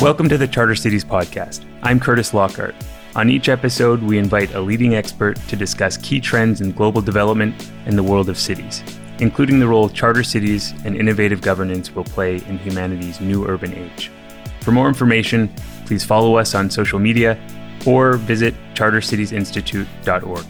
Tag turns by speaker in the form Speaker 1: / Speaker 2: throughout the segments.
Speaker 1: Welcome to the Charter Cities Podcast. I'm Kurtis Lockhart. On each episode, we invite a leading expert to discuss key trends in global development and the world of cities, including the role charter cities and innovative governance will play in humanity's new urban age. For more information, please follow us on social media or visit chartercitiesinstitute.org.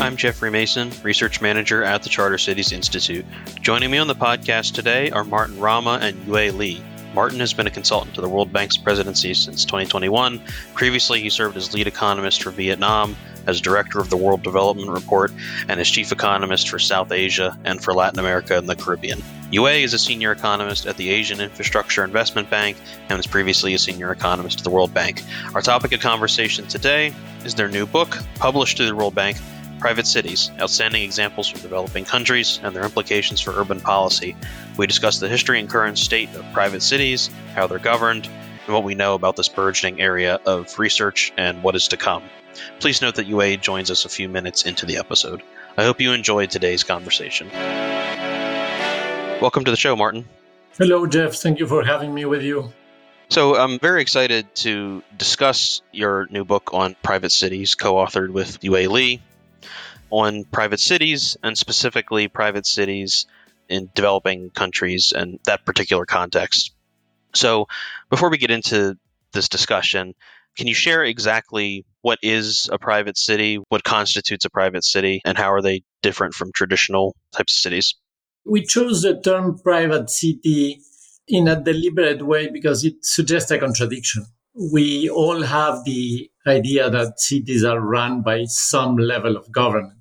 Speaker 2: I'm Jeffrey Mason, Research Manager at the Charter Cities Institute. Joining me on the podcast today are Martin Rama and Yue Li. Martin has been a consultant to the World Bank's presidency since 2021. Previously, he served as lead economist for Vietnam, as director of the World Development Report, and as chief economist for South Asia and for Latin America and the Caribbean. Yue is a senior economist at the Asian Infrastructure Investment Bank and was previously a senior economist at the World Bank. Our topic of conversation today is their new book, published through the World Bank, Private Cities Outstanding Examples from Developing Countries and Their Implications for Urban Policy. We discuss the history and current state of private cities, how they're governed, and what we know about this burgeoning area of research and what is to come. Please note that Yue joins us a few minutes into the episode. I hope you enjoyed today's conversation. Welcome to the show, Martin.
Speaker 3: Hello, Jeff. Thank you for having me with you.
Speaker 2: So, I'm very excited to discuss your new book on private cities, co authored with Yue Li on private cities and specifically private cities in developing countries and that particular context. So, before we get into this discussion, can you share exactly what is a private city, what constitutes a private city, and how are they different from traditional types of cities?
Speaker 3: We chose the term private city in a deliberate way because it suggests a contradiction. We all have the idea that cities are run by some level of government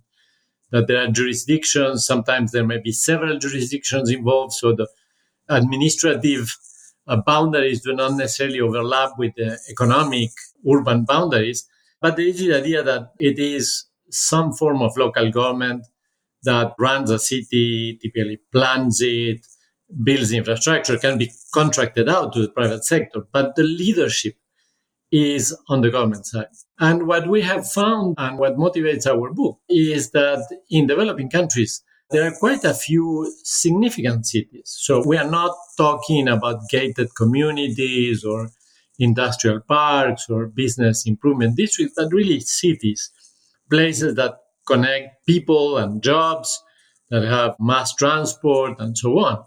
Speaker 3: that there are jurisdictions. Sometimes there may be several jurisdictions involved. So the administrative uh, boundaries do not necessarily overlap with the economic urban boundaries. But there is the idea that it is some form of local government that runs a city, typically plans it, builds infrastructure, can be contracted out to the private sector. But the leadership is on the government side. And what we have found and what motivates our book is that in developing countries, there are quite a few significant cities. So we are not talking about gated communities or industrial parks or business improvement districts, but really cities, places that connect people and jobs, that have mass transport and so on,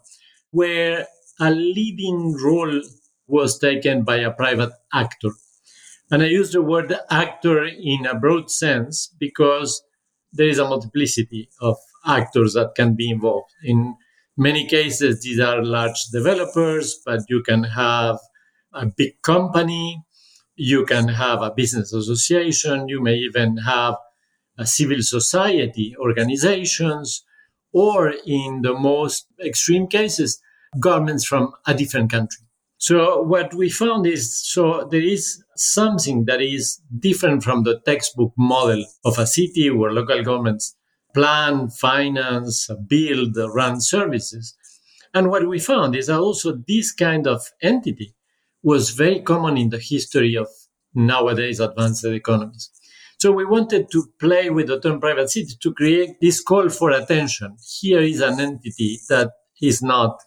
Speaker 3: where a leading role was taken by a private actor and I use the word actor in a broad sense because there is a multiplicity of actors that can be involved. In many cases, these are large developers, but you can have a big company, you can have a business association, you may even have a civil society organizations, or in the most extreme cases, governments from a different country. So what we found is so there is something that is different from the textbook model of a city where local governments plan, finance, build, run services. And what we found is that also this kind of entity was very common in the history of nowadays advanced economies. So we wanted to play with the term private city to create this call for attention. Here is an entity that is not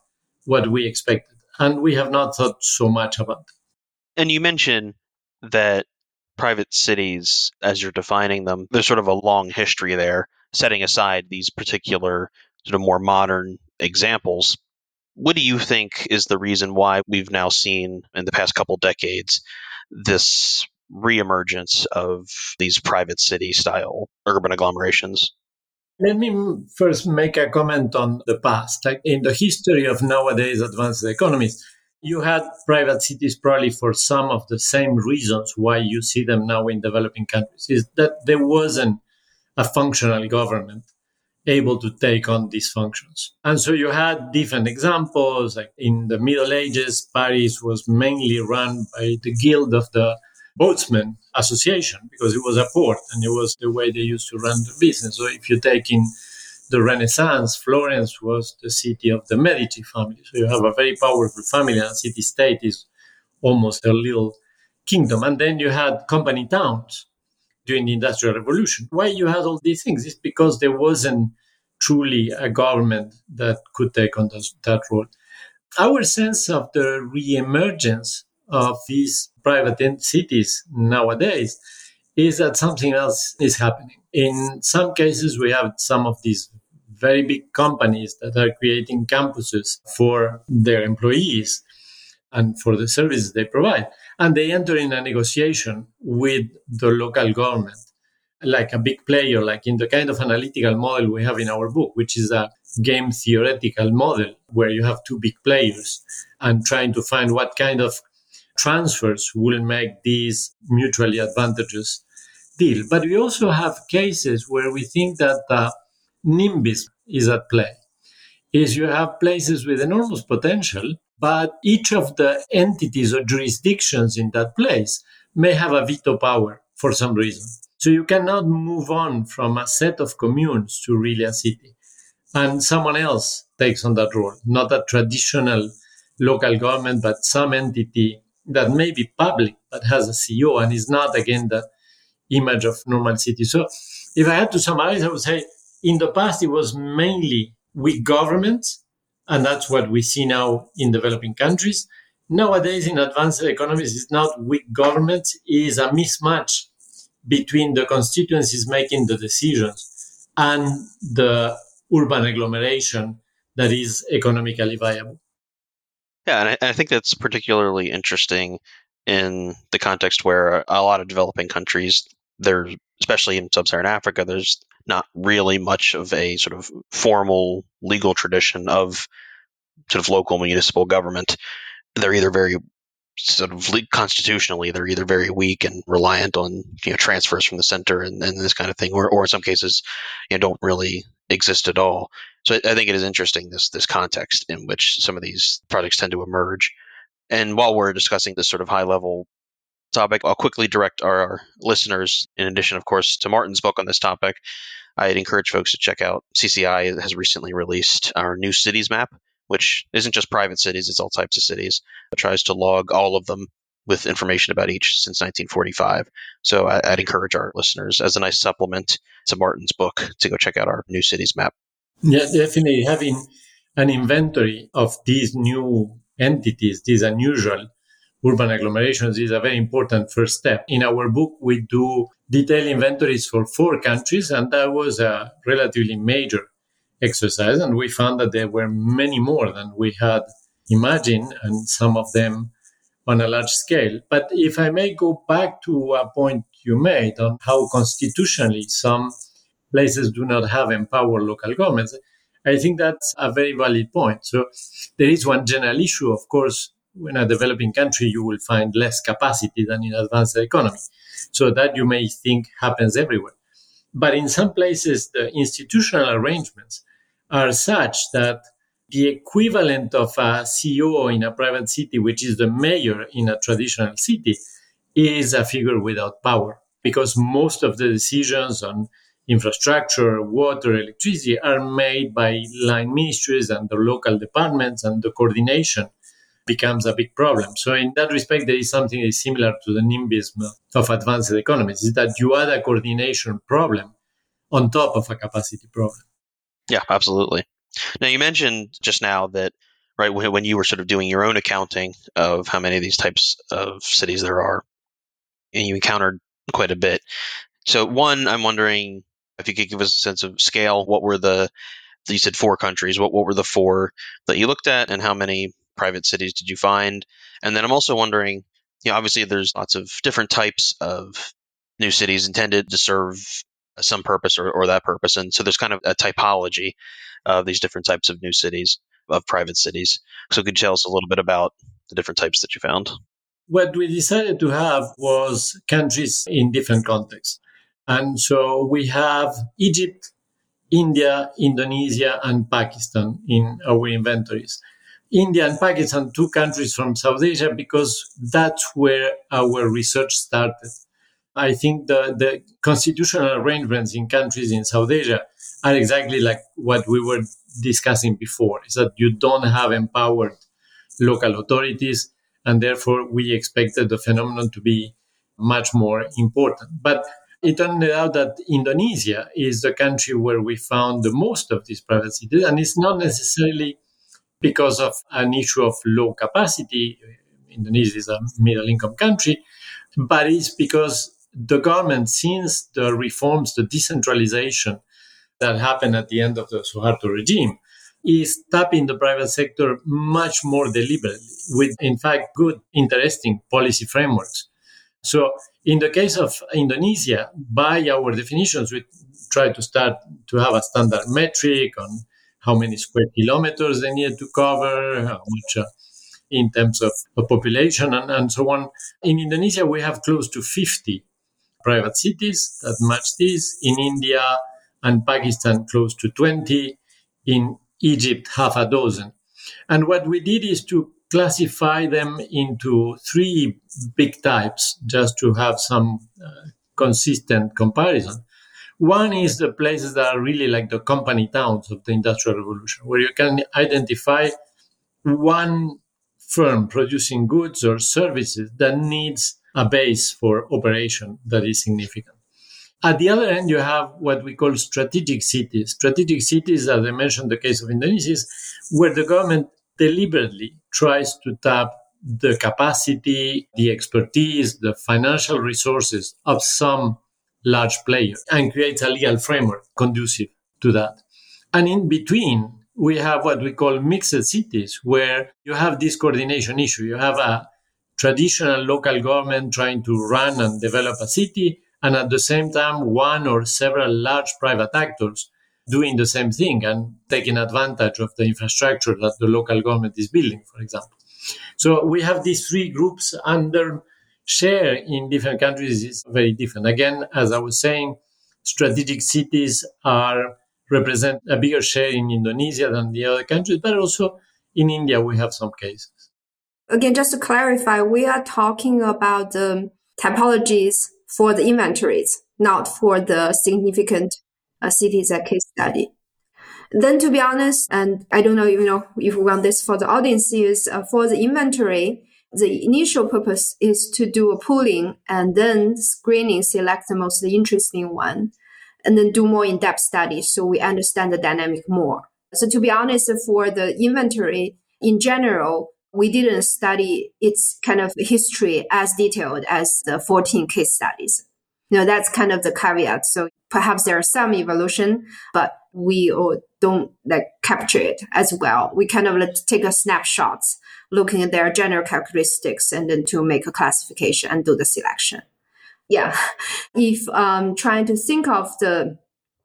Speaker 3: what we expected and we have not thought so much about.
Speaker 2: And you mentioned that private cities, as you're defining them, there's sort of a long history there, setting aside these particular sort of more modern examples. What do you think is the reason why we've now seen in the past couple decades this reemergence of these private city style urban agglomerations?
Speaker 3: Let me first make a comment on the past. Like in the history of nowadays advanced economies, you had private cities probably for some of the same reasons why you see them now in developing countries is that there wasn't a functional government able to take on these functions. And so you had different examples. Like in the Middle Ages, Paris was mainly run by the guild of the boatsmen association because it was a port and it was the way they used to run the business. So if you take in the Renaissance, Florence was the city of the Medici family. So you have a very powerful family and city state is almost a little kingdom. And then you had company towns during the Industrial Revolution. Why you had all these things is because there wasn't truly a government that could take on those, that role. our sense of the reemergence of these private cities nowadays is that something else is happening. In some cases, we have some of these very big companies that are creating campuses for their employees and for the services they provide. And they enter in a negotiation with the local government, like a big player, like in the kind of analytical model we have in our book, which is a game theoretical model where you have two big players and trying to find what kind of transfers will make these mutually advantageous deal. But we also have cases where we think that uh, NIMBYism is at play. Is you have places with enormous potential, but each of the entities or jurisdictions in that place may have a veto power for some reason. So you cannot move on from a set of communes to really a city. And someone else takes on that role, not a traditional local government, but some entity that may be public but has a CEO and is not again the image of normal city. So if I had to summarize, I would say in the past it was mainly weak governments, and that's what we see now in developing countries. Nowadays, in advanced economies, it's not weak governments, is a mismatch between the constituencies making the decisions and the urban agglomeration that is economically viable.
Speaker 2: Yeah, and I, I, think that's particularly interesting in the context where a lot of developing countries, there, especially in sub-Saharan Africa, there's not really much of a sort of formal legal tradition of sort of local municipal government. They're either very sort of constitutionally, they're either very weak and reliant on you know transfers from the center and, and this kind of thing, or, or in some cases, you know, don't really exist at all. So I, I think it is interesting this this context in which some of these projects tend to emerge. And while we're discussing this sort of high level topic, I'll quickly direct our, our listeners, in addition, of course, to Martin's book on this topic. I'd encourage folks to check out CCI has recently released our new cities map, which isn't just private cities, it's all types of cities. It tries to log all of them with information about each since 1945. So I, would encourage our listeners, as a nice supplement to Martin's book, to go check out our new cities map.
Speaker 3: Yeah, definitely having an inventory of these new entities, these unusual urban agglomerations is a very important first step. In our book, we do detailed inventories for four countries, and that was a relatively major exercise. And we found that there were many more than we had imagined, and some of them on a large scale. But if I may go back to a point you made on how constitutionally some places do not have empowered local governments, I think that's a very valid point. So there is one general issue, of course, in a developing country, you will find less capacity than in advanced economy. So that you may think happens everywhere. But in some places, the institutional arrangements are such that the equivalent of a CEO in a private city, which is the mayor in a traditional city, is a figure without power because most of the decisions on infrastructure, water, electricity are made by line ministries and the local departments, and the coordination becomes a big problem. So, in that respect, there is something that is similar to the NIMBYism of advanced economies, is that you add a coordination problem on top of a capacity problem.
Speaker 2: Yeah, absolutely. Now, you mentioned just now that, right, when you were sort of doing your own accounting of how many of these types of cities there are, and you encountered quite a bit. So, one, I'm wondering if you could give us a sense of scale. What were the, you said four countries, what, what were the four that you looked at, and how many private cities did you find? And then I'm also wondering, you know, obviously there's lots of different types of new cities intended to serve some purpose or, or that purpose. And so there's kind of a typology of these different types of new cities, of private cities. So could you tell us a little bit about the different types that you found?
Speaker 3: What we decided to have was countries in different contexts. And so we have Egypt, India, Indonesia, and Pakistan in our inventories. India and Pakistan, two countries from South Asia, because that's where our research started. I think the, the constitutional arrangements in countries in South Asia are exactly like what we were discussing before, is that you don't have empowered local authorities, and therefore we expected the phenomenon to be much more important. But it turned out that Indonesia is the country where we found the most of these private cities, and it's not necessarily because of an issue of low capacity. Indonesia is a middle income country, but it's because the government, since the reforms, the decentralization that happened at the end of the Suharto regime, is tapping the private sector much more deliberately with, in fact, good, interesting policy frameworks. So, in the case of Indonesia, by our definitions, we try to start to have a standard metric on how many square kilometers they need to cover, how much uh, in terms of, of population, and, and so on. In Indonesia, we have close to 50 private cities that match this. In India and Pakistan, close to 20. In Egypt, half a dozen. And what we did is to classify them into three big types just to have some uh, consistent comparison. One is the places that are really like the company towns of the Industrial Revolution, where you can identify one firm producing goods or services that needs a base for operation that is significant. At the other end, you have what we call strategic cities. Strategic cities, as I mentioned, the case of Indonesia, is where the government deliberately tries to tap the capacity, the expertise, the financial resources of some large player and creates a legal framework conducive to that. And in between, we have what we call mixed cities, where you have this coordination issue. You have a traditional local government trying to run and develop a city, and at the same time, one or several large private actors doing the same thing and taking advantage of the infrastructure that the local government is building, for example. So we have these three groups under share in different countries is very different. Again, as I was saying, strategic cities are represent a bigger share in Indonesia than the other countries, but also in India we have some cases.
Speaker 4: Again, just to clarify, we are talking about the typologies for the inventories, not for the significant uh, cities at case study. Then, to be honest, and I don't know, you know, if we want this for the audience, is uh, for the inventory, the initial purpose is to do a pooling and then screening, select the most interesting one, and then do more in-depth studies so we understand the dynamic more. So to be honest, for the inventory in general, we didn't study its kind of history as detailed as the 14 case studies. You know, that's kind of the caveat. So perhaps there are some evolution, but we don't like capture it as well. We kind of like take a snapshots looking at their general characteristics and then to make a classification and do the selection. Yeah. If um, trying to think of the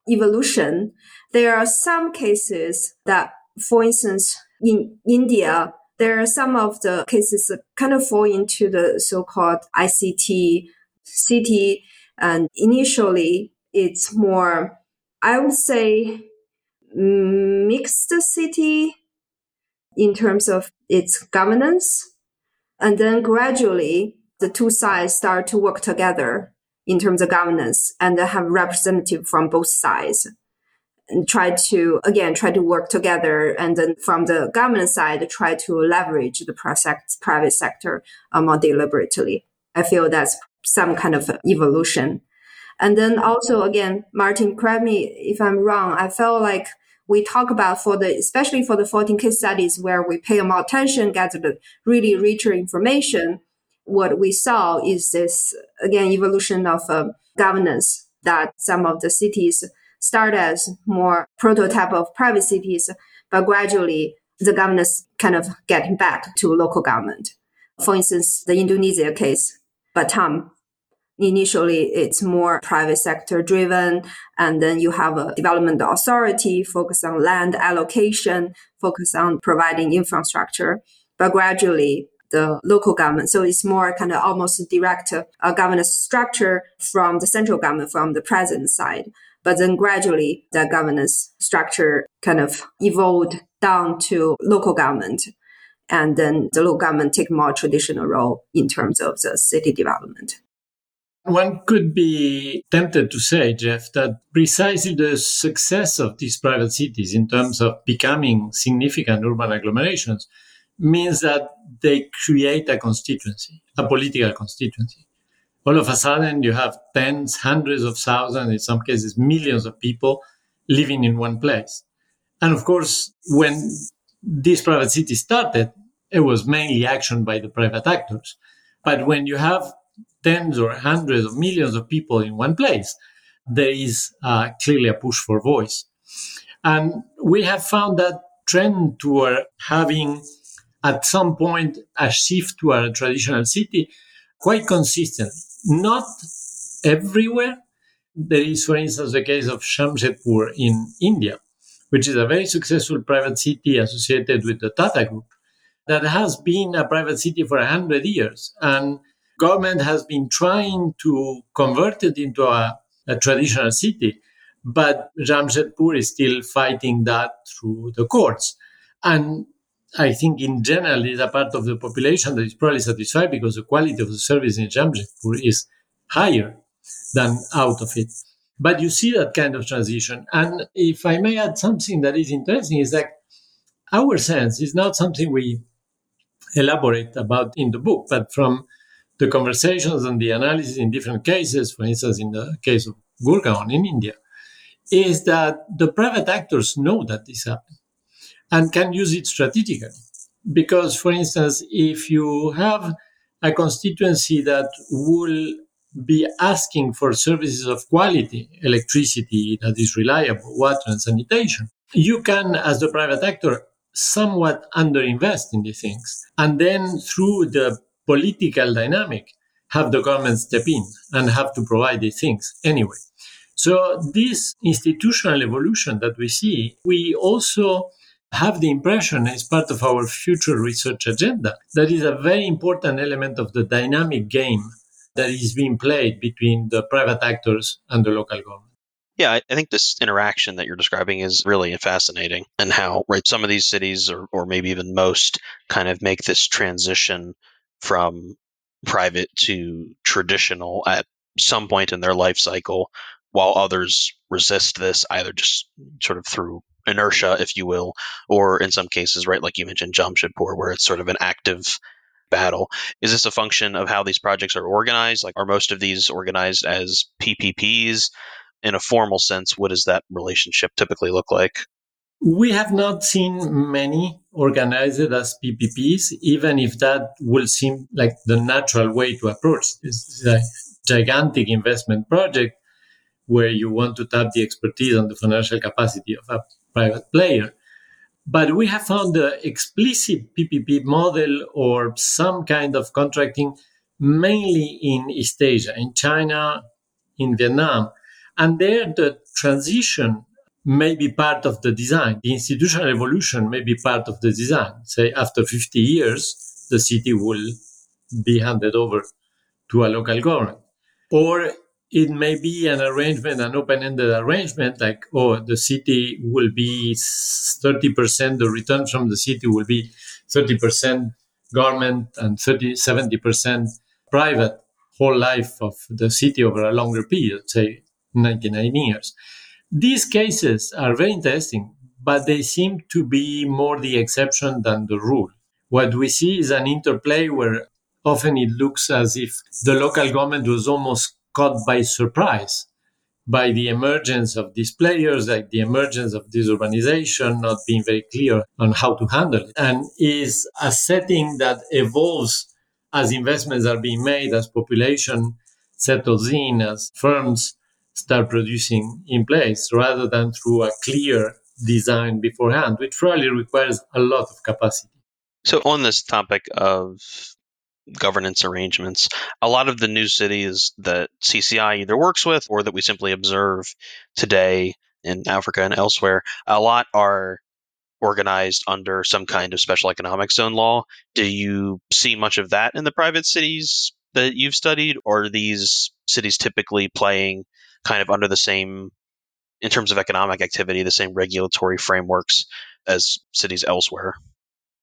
Speaker 4: evolution, there are some cases that, for instance, in India, there are some of the cases that kind of fall into the so-called ICT city. And initially, it's more, I would say, mixed city in terms of its governance. And then gradually, the two sides start to work together in terms of governance and have representative from both sides. And try to again try to work together and then from the government side try to leverage the private sector uh, more deliberately. I feel that's some kind of evolution and then also again martin correct me if i'm wrong i felt like we talk about for the especially for the 14 case studies where we pay more attention get the really richer information what we saw is this again evolution of uh, governance that some of the cities start as more prototype of private cities, but gradually the governance kind of getting back to local government. For instance, the Indonesia case, Batam, initially it's more private sector driven, and then you have a development authority focus on land allocation, focus on providing infrastructure, but gradually the local government. So it's more kind of almost direct uh, governance structure from the central government, from the president side. But then gradually the governance structure kind of evolved down to local government. And then the local government take more traditional role in terms of the city development.
Speaker 3: One could be tempted to say, Jeff, that precisely the success of these private cities in terms of becoming significant urban agglomerations means that they create a constituency, a political constituency all of a sudden you have tens, hundreds of thousands, in some cases millions of people living in one place. And of course, when this private city started, it was mainly action by the private actors. But when you have tens or hundreds of millions of people in one place, there is uh, clearly a push for voice. And we have found that trend toward having at some point a shift to a traditional city quite consistent. Not everywhere. There is, for instance, the case of Jamshedpur in India, which is a very successful private city associated with the Tata Group that has been a private city for a hundred years. And government has been trying to convert it into a, a traditional city. But Jamshedpur is still fighting that through the courts. And I think in general is a part of the population that is probably satisfied because the quality of the service in Jamshedpur is higher than out of it. But you see that kind of transition. And if I may add something that is interesting is that our sense is not something we elaborate about in the book, but from the conversations and the analysis in different cases, for instance, in the case of Gurgaon in India, is that the private actors know that this happened and can use it strategically. Because, for instance, if you have a constituency that will be asking for services of quality, electricity that is reliable, water and sanitation, you can, as the private actor, somewhat underinvest in these things. And then through the political dynamic, have the government step in and have to provide these things anyway. So this institutional evolution that we see, we also have the impression as part of our future research agenda that is a very important element of the dynamic game that is being played between the private actors and the local government.
Speaker 2: Yeah, I think this interaction that you're describing is really fascinating, and how right some of these cities, or or maybe even most, kind of make this transition from private to traditional at some point in their life cycle, while others resist this either just sort of through inertia, if you will, or in some cases, right, like you mentioned, Jamshedpur, where it's sort of an active battle. Is this a function of how these projects are organized? Like, are most of these organized as PPPs? In a formal sense, what does that relationship typically look like?
Speaker 3: We have not seen many organized as PPPs, even if that will seem like the natural way to approach this gigantic investment project where you want to tap the expertise and the financial capacity of a private player. But we have found the explicit PPP model or some kind of contracting mainly in East Asia, in China, in Vietnam. And there, the transition may be part of the design. The institutional evolution may be part of the design. Say, after 50 years, the city will be handed over to a local government. Or it may be an arrangement, an open-ended arrangement, like, oh, the city will be 30%, the return from the city will be 30% government and 30, 70% private whole life of the city over a longer period, say 99 years. These cases are very interesting, but they seem to be more the exception than the rule. What we see is an interplay where often it looks as if the local government was almost caught by surprise by the emergence of these players, like the emergence of this urbanization, not being very clear on how to handle it, and is a setting that evolves as investments are being made, as population settles in, as firms start producing in place, rather than through a clear design beforehand, which probably requires a lot of capacity.
Speaker 2: So, on this topic of governance arrangements. A lot of the new cities that CCI either works with or that we simply observe today in Africa and elsewhere, a lot are organized under some kind of special economic zone law. Do you see much of that in the private cities that you've studied, or are these cities typically playing kind of under the same, in terms of economic activity, the same regulatory frameworks as cities elsewhere?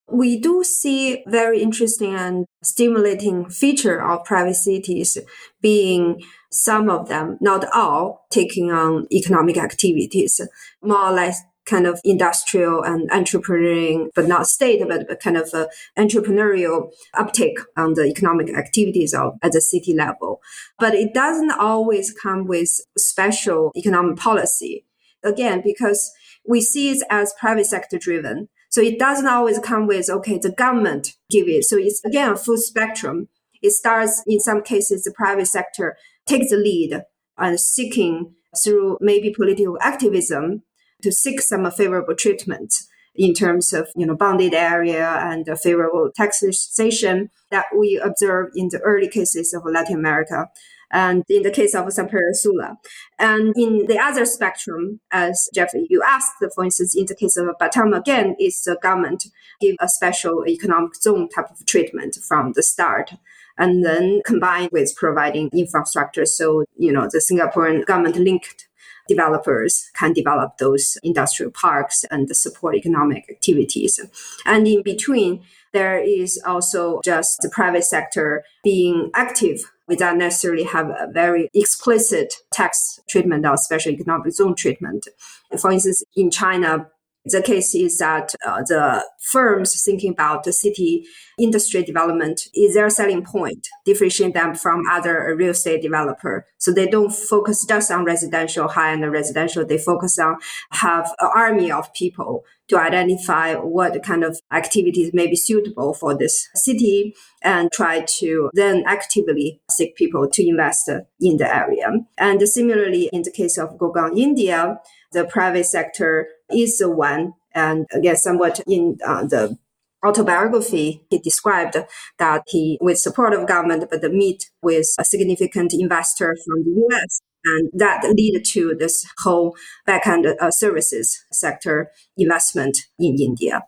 Speaker 4: We do see very interesting and stimulating feature of private cities being some of them, not all, taking on economic activities, more or less kind of industrial and entrepreneurial, but not state, but kind of entrepreneurial uptake on the economic activities of, at the city level. But it doesn't always come with special economic policy. Again, because we see it as private sector driven So it doesn't always come with, okay, the government give it. So it's again a full spectrum. It starts in some cases, the private sector takes the lead and seeking through maybe political activism to seek some favorable treatment in terms of you know bonded area and favorable taxation that we observe in the early cases of Latin America and in the case of San Pedro Sula. And in the other spectrum, as Jeffrey, you asked, for instance, in the case of Batam, again, is the government give a special economic zone type of treatment from the start. And then combined with providing infrastructure. So, you know, the Singaporean government linked developers can develop those industrial parks and support economic activities. And in between, there is also just the private sector being active without necessarily have a very explicit tax treatment or special economic zone treatment. For instance, in China, the case is that uh, the firms thinking about the city industry development is their selling point, differentiating them from other real estate developer. So they don't focus just on residential, high-end residential. They focus on have an army of people to identify what kind of activities may be suitable for this city and try to then actively seek people to invest in the area. And similarly, in the case of Gurgaon, India, the private sector is the one, and again, somewhat in uh, the autobiography, he described that he, with support of government, but meet with a significant investor from the U.S. And that lead to this whole backend uh, services sector investment in India.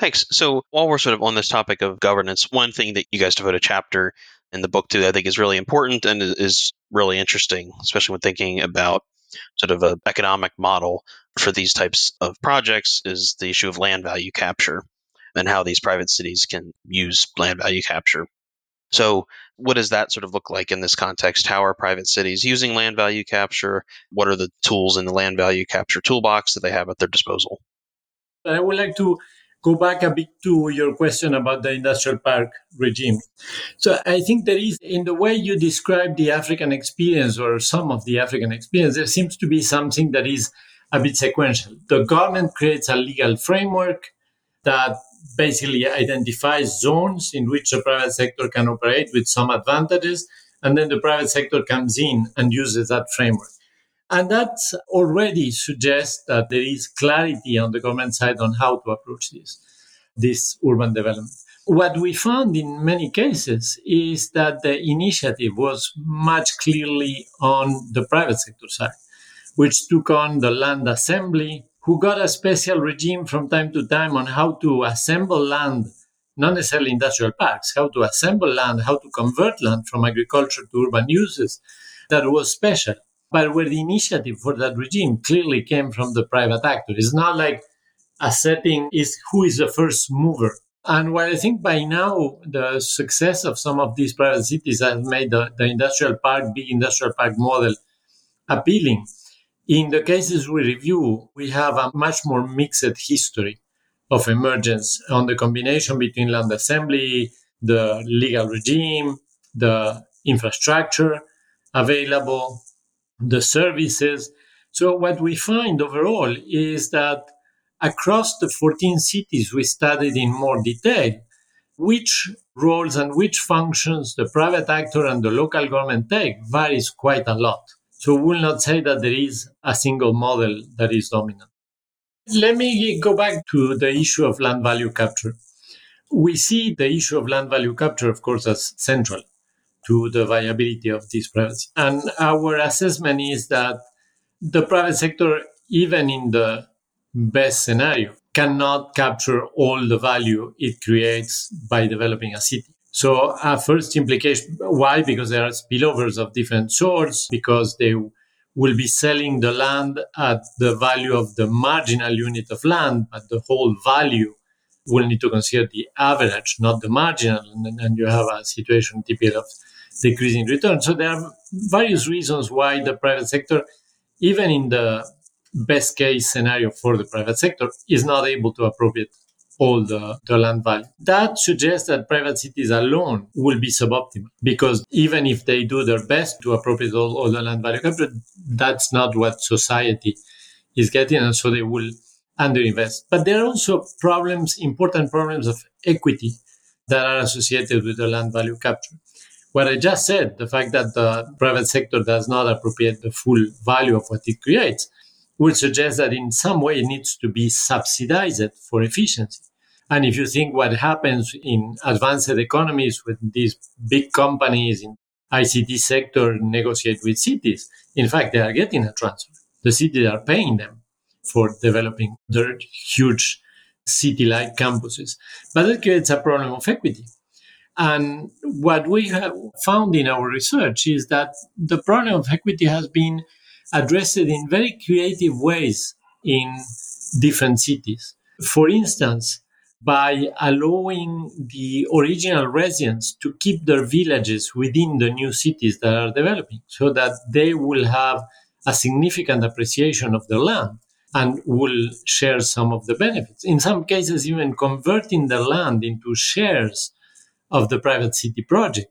Speaker 2: Thanks. So while we're sort of on this topic of governance, one thing that you guys devote a chapter in the book to that I think is really important and is really interesting, especially when thinking about sort of an economic model for these types of projects is the issue of land value capture and how these private cities can use land value capture. So, what does that sort of look like in this context? How are private cities using land value capture? What are the tools in the land value capture toolbox that they have at their disposal?
Speaker 3: I would like to go back a bit to your question about the industrial park regime. So I think there is, in the way you describe the African experience or some of the African experience, there seems to be something that is a bit sequential. The government creates a legal framework that basically identifies zones in which the private sector can operate with some advantages, and then the private sector comes in and uses that framework. And that already suggests that there is clarity on the government side on how to approach this, this urban development. What we found in many cases is that the initiative was much clearly on the private sector side, which took on the land assembly, who got a special regime from time to time on how to assemble land, not necessarily industrial parks, how to assemble land, how to convert land from agriculture to urban uses that was special but where the initiative for that regime clearly came from the private actor. It's not like a setting is who is the first mover. And what I think by now, the success of some of these private cities has made the, the industrial park, big industrial park model appealing. In the cases we review, we have a much more mixed history of emergence on the combination between land assembly, the legal regime, the infrastructure available, the services. So what we find overall is that across the 14 cities we studied in more detail, which roles and which functions the private actor and the local government take varies quite a lot. So we will not say that there is a single model that is dominant. Let me go back to the issue of land value capture. We see the issue of land value capture, of course, as central to the viability of this privacy. And our assessment is that the private sector, even in the best scenario, cannot capture all the value it creates by developing a city. So, a first implication why? Because there are spillovers of different sorts, because they will be selling the land at the value of the marginal unit of land, but the whole value will need to consider the average, not the marginal. And you have a situation typical of decreasing returns. So there are various reasons why the private sector, even in the best case scenario for the private sector, is not able to appropriate all the, the land value. That suggests that private cities alone will be suboptimal because even if they do their best to appropriate all, all the land value, capture, that's not what society is getting. And so they will underinvest. But there are also problems, important problems of equity that are associated with the land value capture. What I just said, the fact that the private sector does not appropriate the full value of what it creates, would suggest that in some way it needs to be subsidized for efficiency. And if you think what happens in advanced economies with these big companies in ICT sector negotiate with cities, in fact, they are getting a transfer. The cities are paying them for developing their huge city-like campuses. But that creates a problem of equity. And what we have found in our research is that the problem of equity has been addressed in very creative ways in different cities. For instance, by allowing the original residents to keep their villages within the new cities that are developing so that they will have a significant appreciation of the land and will share some of the benefits. In some cases, even converting the land into shares of the private city project.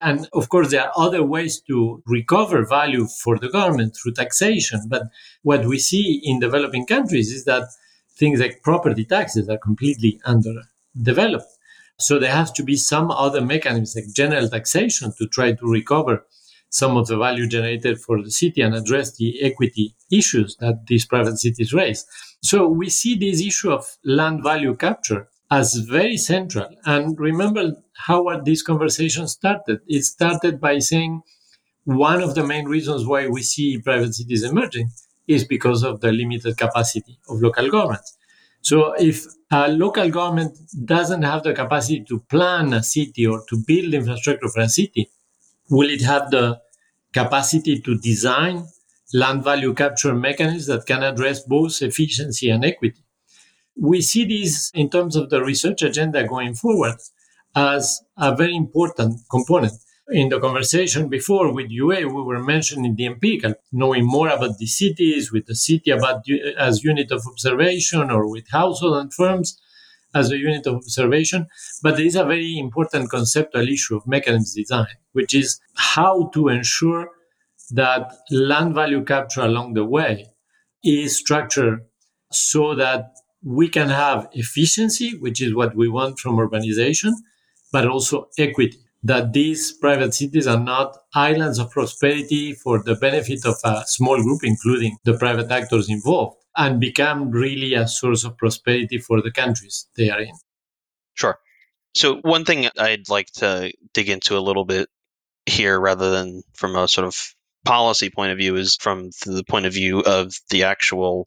Speaker 3: And of course, there are other ways to recover value for the government through taxation. But what we see in developing countries is that things like property taxes are completely underdeveloped. So there has to be some other mechanisms like general taxation to try to recover some of the value generated for the city and address the equity issues that these private cities raise. So we see this issue of land value capture as very central. And remember how uh, this conversation started. It started by saying one of the main reasons why we see private cities emerging is because of the limited capacity of local governments. So if a local government doesn't have the capacity to plan a city or to build infrastructure for a city, will it have the capacity to design land value capture mechanisms that can address both efficiency and equity? We see this in terms of the research agenda going forward as a very important component. In the conversation before with Yue, we were mentioning the empirical, knowing more about the cities, with the city about as unit of observation, or with household and firms as a unit of observation. But there is a very important conceptual issue of mechanism design, which is how to ensure that land value capture along the way is structured so that we can have efficiency, which is what we want from urbanization, but also equity. That these private cities are not islands of prosperity for the benefit of a small group, including the private actors involved and become really a source of prosperity for the countries they are in.
Speaker 2: Sure. So, one thing I'd like to dig into a little bit here, rather than from a sort of policy point of view, is from the point of view of the actual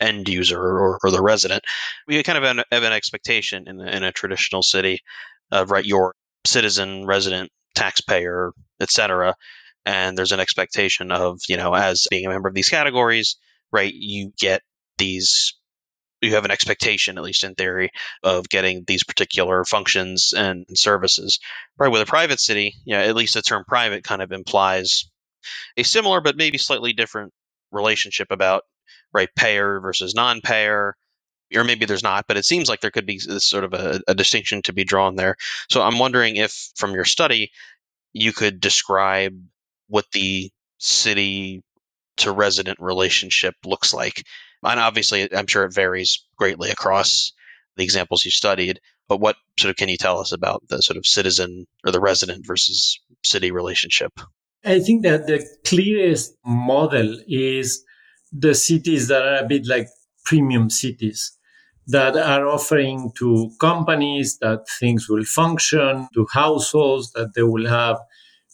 Speaker 2: end user or, or the resident. We kind of have an, expectation in, in a traditional city of, right, your citizen, resident, taxpayer, etc. And there's an expectation of, you know, as being a member of these categories, right, you get these you have an expectation, at least in theory, of getting these particular functions and services. Right with a private city, yeah, at least the term private kind of implies a similar but maybe slightly different relationship about right payer versus non-payer, or maybe there's not, but it seems like there could be this sort of a, a distinction to be drawn there. So I'm wondering if, from your study, you could describe what the city to resident relationship looks like and obviously, I'm sure it varies greatly across the examples you studied. But what sort of can you tell us about the sort of citizen or the resident versus city relationship?
Speaker 3: I think that the clearest model is the cities that are a bit like premium cities that are offering to companies that things will function, to households that they will have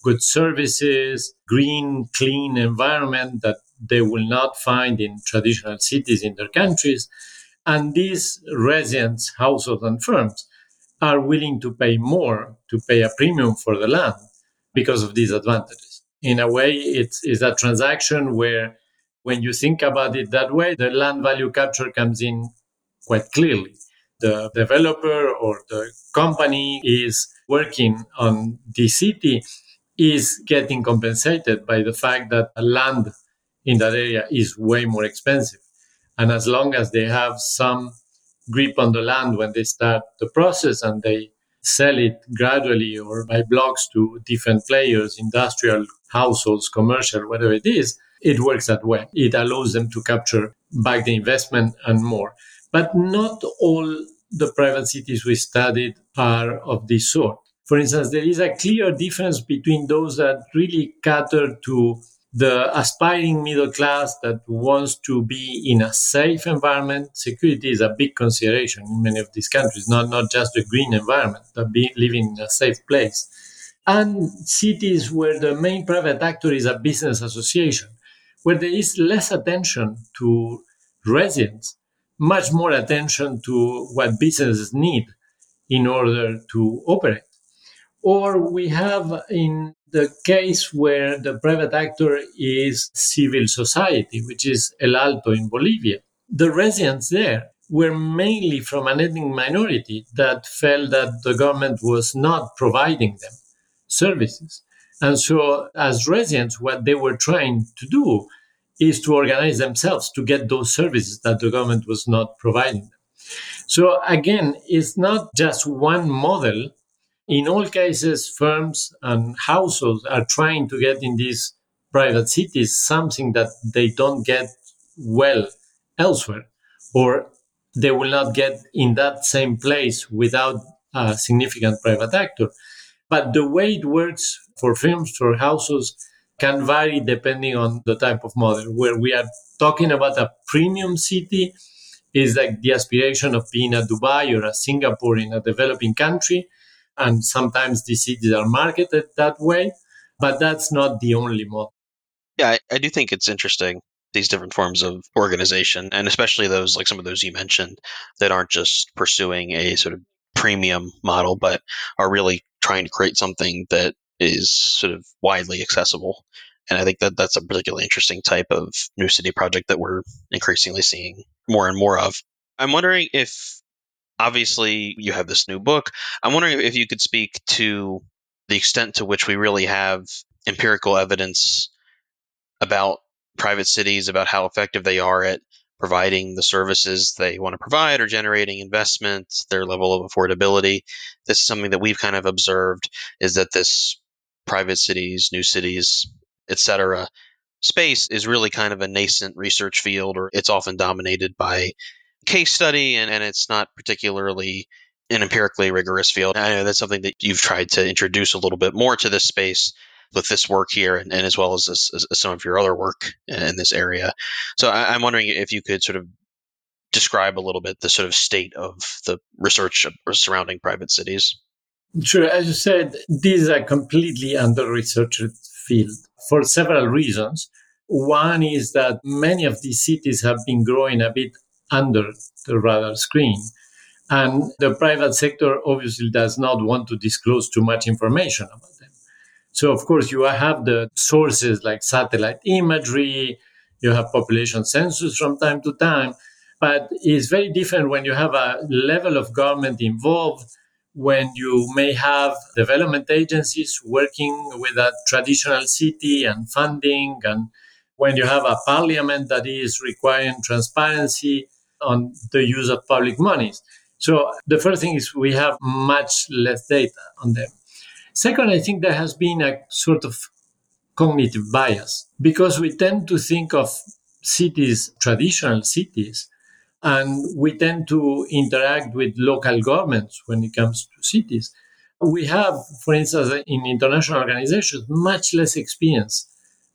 Speaker 3: good services, green, clean environment that they will not find in traditional cities in their countries. And these residents, households, and firms are willing to pay more, to pay a premium for the land because of these advantages. In a way, it's, it's a transaction where, when you think about it that way, the land value capture comes in quite clearly. The developer or the company is working on the city is getting compensated by the fact that land in that area is way more expensive. And as long as they have some grip on the land when they start the process and they sell it gradually or by blocks to different players, industrial, households, commercial, whatever it is, it works that way. It allows them to capture back the investment and more. But not all the private cities we studied are of this sort. For instance, there is a clear difference between those that really cater to the aspiring middle class that wants to be in a safe environment. Security is a big consideration in many of these countries, not, not just the green environment, but be, living in a safe place. And cities where the main private actor is a business association, where there is less attention to residents, much more attention to what businesses need in order to operate. Or we have in the case where the private actor is civil society, which is El Alto in Bolivia. The residents there were mainly from an ethnic minority that felt that the government was not providing them services. And so, as residents, what they were trying to do is to organize themselves to get those services that the government was not providing them. So, again, it's not just one model in all cases, firms and households are trying to get in these private cities something that they don't get well elsewhere, or they will not get in that same place without a significant private actor. But the way it works for firms or households can vary depending on the type of model. Where we are talking about a premium city is like the aspiration of being a Dubai or a Singapore in a developing country and sometimes these cities are marketed that way, but that's not the only model.
Speaker 2: Yeah, I, I do think it's interesting these different forms of organization, and especially those like some of those you mentioned that aren't just pursuing a sort of premium model, but are really trying to create something that is sort of widely accessible. And I think that that's a particularly interesting type of new city project that we're increasingly seeing more and more of. I'm wondering if obviously you have this new book. I'm wondering if you could speak to the extent to which we really have empirical evidence about private cities, about how effective they are at providing the services they want to provide or generating investment, their level of affordability. This is something that we've kind of observed is that this private cities, new cities, etc. space is really kind of a nascent research field or it's often dominated by case study and, and it's not particularly an empirically rigorous field. I know that's something that you've tried to introduce a little bit more to this space with this work here and, and as well as, this, as, some of your other work in this area. So I, I'm wondering if you could sort of describe a little bit the sort of state of the research surrounding private cities.
Speaker 3: Sure. As you said, these are completely under researched field for several reasons. One is that many of these cities have been growing a bit under the radar screen. And the private sector obviously does not want to disclose too much information about. So, of course, you have the sources like satellite imagery, you have population census from time to time, but it's very different when you have a level of government involved, when you may have development agencies working with a traditional city and funding, and when you have a parliament that is requiring transparency on the use of public monies. So the first thing is we have much less data on them. Second, I think there has been a sort of cognitive bias because we tend to think of cities, traditional cities, and we tend to interact with local governments when it comes to cities. We have, for instance, in international organizations, much less experience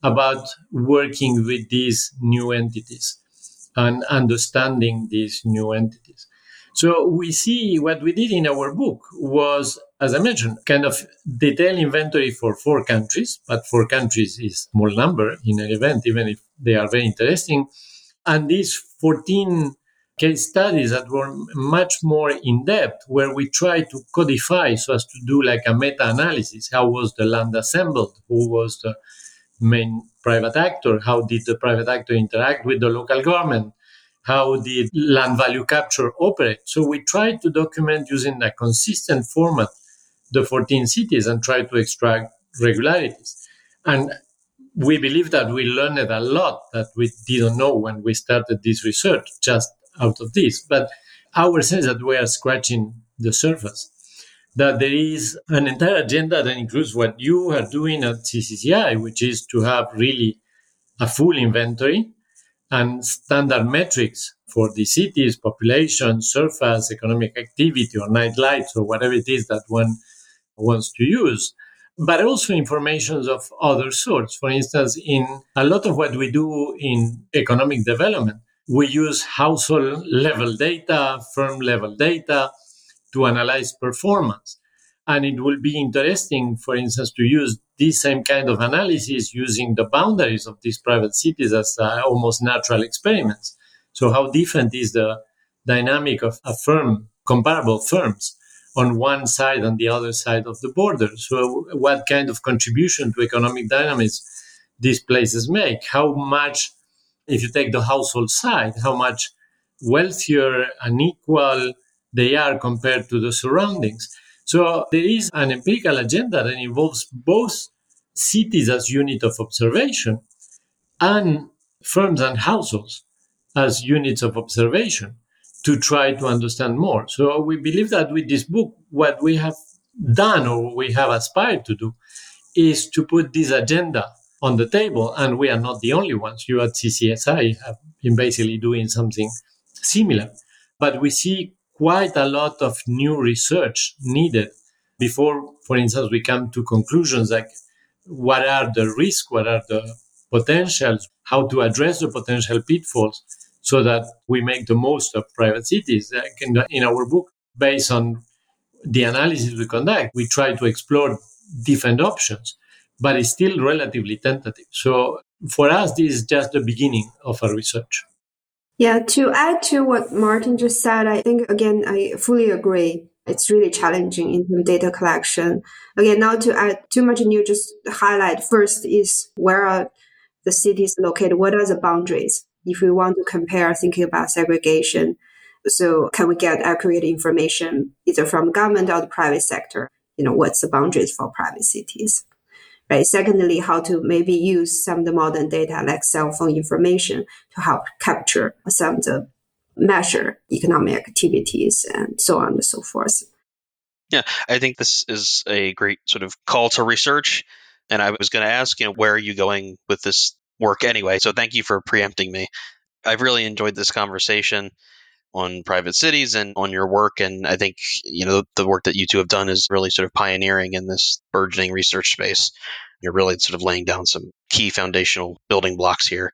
Speaker 3: about working with these new entities and understanding these new entities. So we see what we did in our book was, as I mentioned, kind of detailed inventory for four countries, but four countries is small number in an event, even if they are very interesting. And these 14 case studies that were much more in depth, where we try to codify so as to do like a meta analysis. How was the land assembled? Who was the main private actor? How did the private actor interact with the local government? How did land value capture operate? So we tried to document using a consistent format the 14 cities and try to extract regularities. And we believe that we learned a lot that we didn't know when we started this research just out of this. But our sense that we are scratching the surface that there is an entire agenda that includes what you are doing at CCCI, which is to have really a full inventory and standard metrics for the cities, population, surface, economic activity, or night lights, or whatever it is that one wants to use. But also information of other sorts. For instance, in a lot of what we do in economic development, we use household level data, firm level data to analyze performance. And it will be interesting, for instance, to use this same kind of analysis using the boundaries of these private cities as uh, almost natural experiments. So how different is the dynamic of a firm, comparable firms on one side and the other side of the border? So what kind of contribution to economic dynamics these places make? How much, if you take the household side, how much wealthier and equal they are compared to the surroundings? So there is an empirical agenda that involves both cities as unit of observation and firms and households as units of observation to try to understand more. So we believe that with this book, what we have done or we have aspired to do is to put this agenda on the table. And we are not the only ones. You at CCSI have been basically doing something similar. But we see quite a lot of new research needed before, for instance, we come to conclusions like what are the risks, what are the potentials, how to address the potential pitfalls so that we make the most of private cities. Like in, in our book, based on the analysis we conduct, we try to explore different options, but it's still relatively tentative. So for us, this is just the beginning of our research.
Speaker 4: Yeah, to add to what Martin just said, I think again, I fully agree. It's really challenging in terms of data collection. Again, not to add too much new, just highlight first is where are the cities located? What are the boundaries? If we want to compare thinking about segregation, so can we get accurate information either from government or the private sector? You know, what's the boundaries for private cities? Right? Secondly, how to maybe use some of the modern data like cell phone information to help capture some of the measure economic activities and so on and so forth.
Speaker 2: Yeah, I think this is a great sort of call to research. And I was going to ask, you know, where are you going with this work anyway? So thank you for preempting me. I've really enjoyed this conversation on private cities and on your work. And I think, you know, the work that you two have done is really sort of pioneering in this burgeoning research space. You're really sort of laying down some key foundational building blocks here.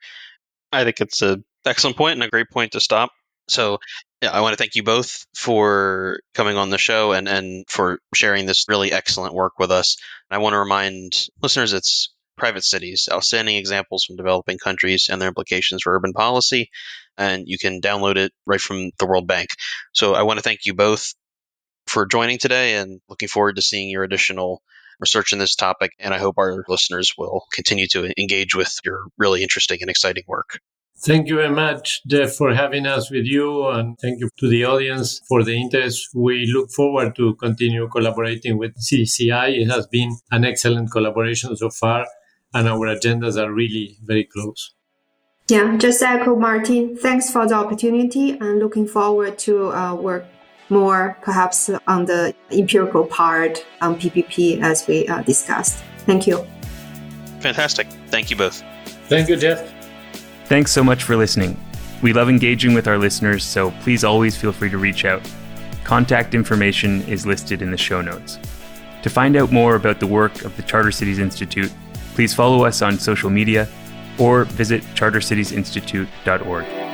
Speaker 2: I think it's an excellent point and a great point to stop. So, yeah, I want to thank you both for coming on the show and, and for sharing this really excellent work with us. I want to remind listeners it's private cities, outstanding examples from developing countries and their implications for urban policy. And you can download it right from the World Bank. So I want to thank you both for joining today and looking forward to seeing your additional research in this topic. And I hope our listeners will continue to engage with your really interesting and exciting work.
Speaker 3: Thank you very much, Jeff, for having us with you. And thank you to the audience for the interest. We look forward to continue collaborating with CCI. It has been an excellent collaboration so far and our agendas are really very close.
Speaker 4: Yeah, just echo Martin. Thanks for the opportunity and looking forward to uh, work more perhaps on the empirical part on PPP as we uh, discussed. Thank you.
Speaker 2: Fantastic. Thank you both.
Speaker 3: Thank you, Jeff.
Speaker 1: Thanks so much for listening. We love engaging with our listeners, so please always feel free to reach out. Contact information is listed in the show notes. To find out more about the work of the Charter Cities Institute, Please follow us on social media or visit chartercitiesinstitute.org.